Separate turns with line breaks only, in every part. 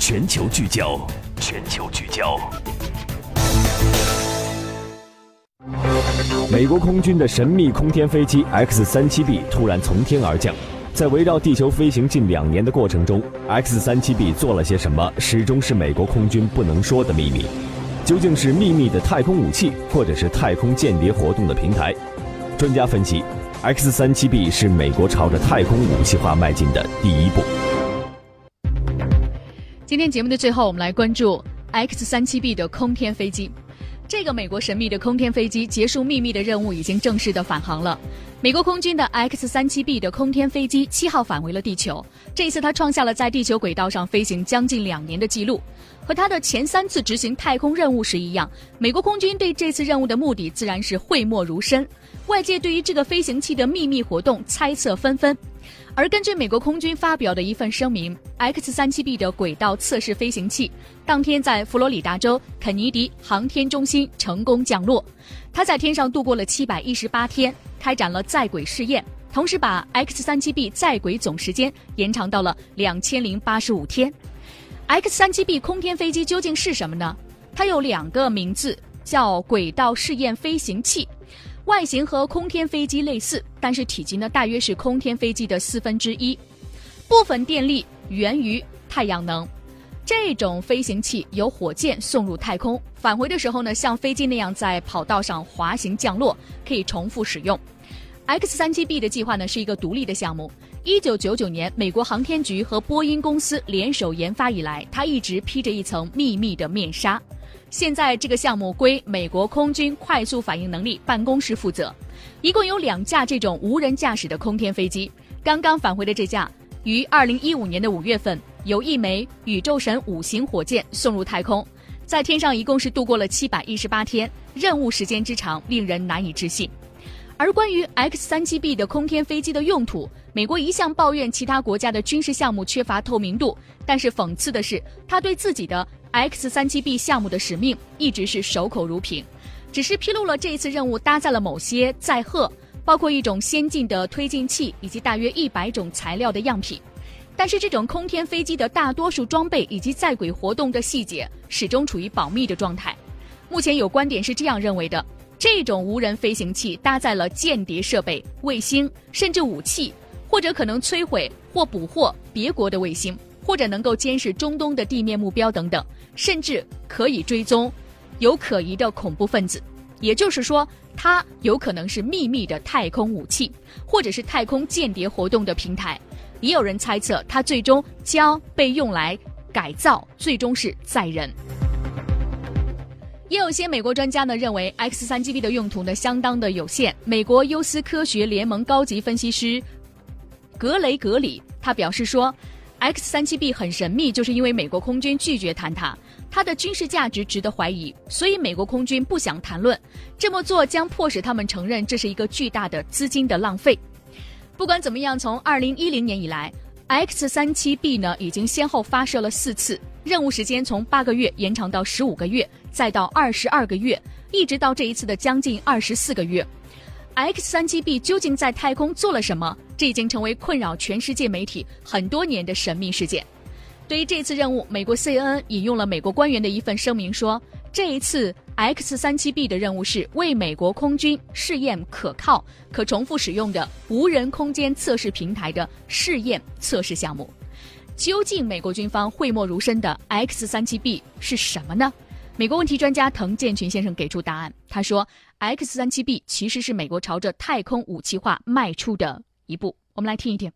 全球聚焦，全球聚焦。美国空军的神秘空天飞机 X-37B 突然从天而降，在围绕地球飞行近两年的过程中，X-37B 做了些什么，始终是美国空军不能说的秘密。究竟是秘密的太空武器，或者是太空间谍活动的平台？专家分析，X-37B 是美国朝着太空武器化迈进的第一步。
今天节目的最后，我们来关注 X-37B 的空天飞机。这个美国神秘的空天飞机结束秘密的任务，已经正式的返航了。美国空军的 X-37B 的空天飞机七号返回了地球。这一次，它创下了在地球轨道上飞行将近两年的记录。和它的前三次执行太空任务时一样，美国空军对这次任务的目的自然是讳莫如深。外界对于这个飞行器的秘密活动猜测纷纷。而根据美国空军发表的一份声明，X-37B 的轨道测试飞行器当天在佛罗里达州肯尼迪航天中心成功降落。它在天上度过了七百一十八天，开展了在轨试验，同时把 X-37B 在轨总时间延长到了两千零八十五天。X-37B 空天飞机究竟是什么呢？它有两个名字，叫轨道试验飞行器。外形和空天飞机类似，但是体积呢大约是空天飞机的四分之一。部分电力源于太阳能。这种飞行器由火箭送入太空，返回的时候呢，像飞机那样在跑道上滑行降落，可以重复使用。X-37B 的计划呢是一个独立的项目。一九九九年，美国航天局和波音公司联手研发以来，它一直披着一层秘密的面纱。现在这个项目归美国空军快速反应能力办公室负责，一共有两架这种无人驾驶的空天飞机。刚刚返回的这架，于二零一五年的五月份，由一枚宇宙神五型火箭送入太空，在天上一共是度过了七百一十八天，任务时间之长令人难以置信。而关于 X-37B 的空天飞机的用途，美国一向抱怨其他国家的军事项目缺乏透明度，但是讽刺的是，他对自己的。X-37B 项目的使命一直是守口如瓶，只是披露了这一次任务搭载了某些载荷，包括一种先进的推进器以及大约一百种材料的样品。但是，这种空天飞机的大多数装备以及在轨活动的细节始终处于保密的状态。目前有观点是这样认为的：这种无人飞行器搭载了间谍设备、卫星，甚至武器，或者可能摧毁或捕获别国的卫星。或者能够监视中东的地面目标等等，甚至可以追踪有可疑的恐怖分子。也就是说，它有可能是秘密的太空武器，或者是太空间谍活动的平台。也有人猜测，它最终将被用来改造，最终是载人。也有些美国专家呢认为，X-3GB 的用途呢相当的有限。美国优思科学联盟高级分析师格雷格里他表示说。X-37B 很神秘，就是因为美国空军拒绝谈它，它的军事价值值得怀疑，所以美国空军不想谈论。这么做将迫使他们承认这是一个巨大的资金的浪费。不管怎么样，从2010年以来，X-37B 呢已经先后发射了四次，任务时间从八个月延长到十五个月，再到二十二个月，一直到这一次的将近二十四个月。X-37B 究竟在太空做了什么？这已经成为困扰全世界媒体很多年的神秘事件。对于这次任务，美国 CNN 引用了美国官员的一份声明说，这一次 X-37B 的任务是为美国空军试验可靠、可重复使用的无人空间测试平台的试验测试项目。究竟美国军方讳莫如深的 X-37B 是什么呢？美国问题专家滕建群先生给出答案。他说：“X-37B 其实是美国朝着太空武器化迈出的一步。”我们来听一听。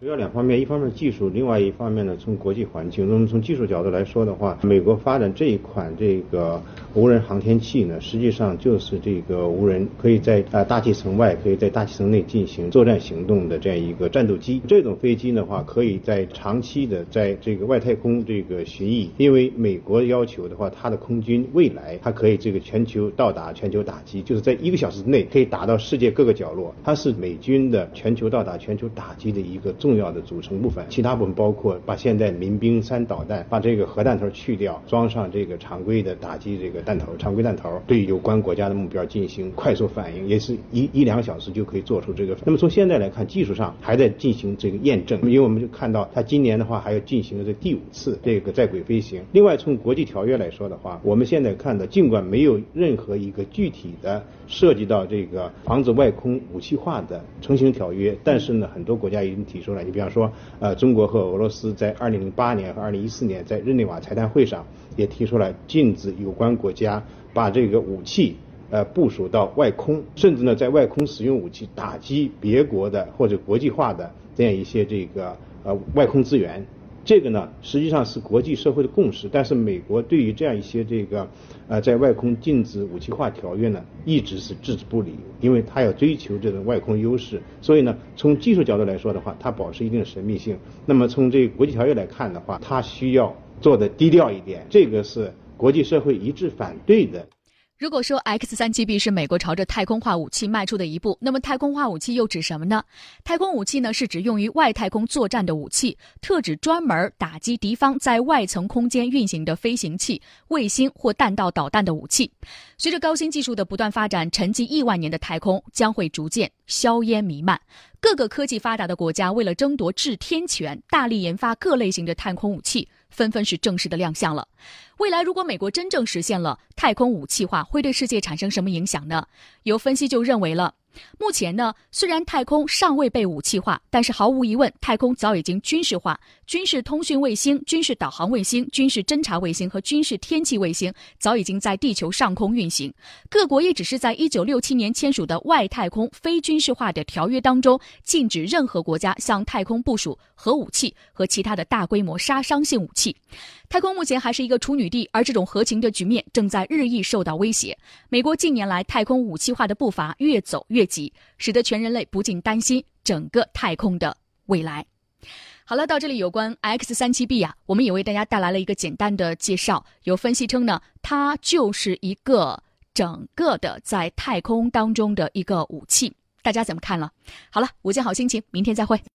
主要两方面，一方面技术，另外一方面呢，从国际环境。那么从技术角度来说的话，美国发展这一款这个无人航天器呢，实际上就是这个无人可以在啊大气层外，可以在大气层内进行作战行动的这样一个战斗机。这种飞机的话，可以在长期的在这个外太空这个巡弋。因为美国要求的话，它的空军未来它可以这个全球到达全球打击，就是在一个小时之内可以打到世界各个角落。它是美军的全球到达全球打击的一个。重要的组成部分。其他部分包括把现在民兵三导弹把这个核弹头去掉，装上这个常规的打击这个弹头，常规弹头，对有关国家的目标进行快速反应，也是一一两小时就可以做出这个。那么从现在来看，技术上还在进行这个验证，因为我们就看到它今年的话还要进行这第五次这个在轨飞行。另外，从国际条约来说的话，我们现在看到，尽管没有任何一个具体的涉及到这个防止外空武器化的成型条约，但是呢，很多国家已经提出你比方说，呃，中国和俄罗斯在二零零八年和二零一四年在日内瓦裁谈会上也提出了禁止有关国家把这个武器呃部署到外空，甚至呢在外空使用武器打击别国的或者国际化的这样一些这个呃外空资源。这个呢，实际上是国际社会的共识，但是美国对于这样一些这个，呃，在外空禁止武器化条约呢，一直是置之不理，因为它要追求这种外空优势，所以呢，从技术角度来说的话，它保持一定的神秘性。那么从这国际条约来看的话，它需要做的低调一点，这个是国际社会一致反对的。
如果说 X 三七 B 是美国朝着太空化武器迈出的一步，那么太空化武器又指什么呢？太空武器呢是指用于外太空作战的武器，特指专门打击敌方在外层空间运行的飞行器、卫星或弹道导弹的武器。随着高新技术的不断发展，沉寂亿万年的太空将会逐渐硝烟弥漫。各个科技发达的国家为了争夺制天权，大力研发各类型的太空武器。纷纷是正式的亮相了。未来如果美国真正实现了太空武器化，会对世界产生什么影响呢？有分析就认为了。目前呢，虽然太空尚未被武器化，但是毫无疑问，太空早已经军事化。军事通讯卫星、军事导航卫星、军事侦察卫星和军事天气卫星早已经在地球上空运行。各国也只是在一九六七年签署的外太空非军事化的条约当中，禁止任何国家向太空部署核武器和其他的大规模杀伤性武器。太空目前还是一个处女地，而这种核情的局面正在日益受到威胁。美国近年来太空武器化的步伐越走越越级，使得全人类不禁担心整个太空的未来。好了，到这里有关 X 三七 B 啊，我们也为大家带来了一个简单的介绍。有分析称呢，它就是一个整个的在太空当中的一个武器。大家怎么看了？好了，午间好心情，明天再会。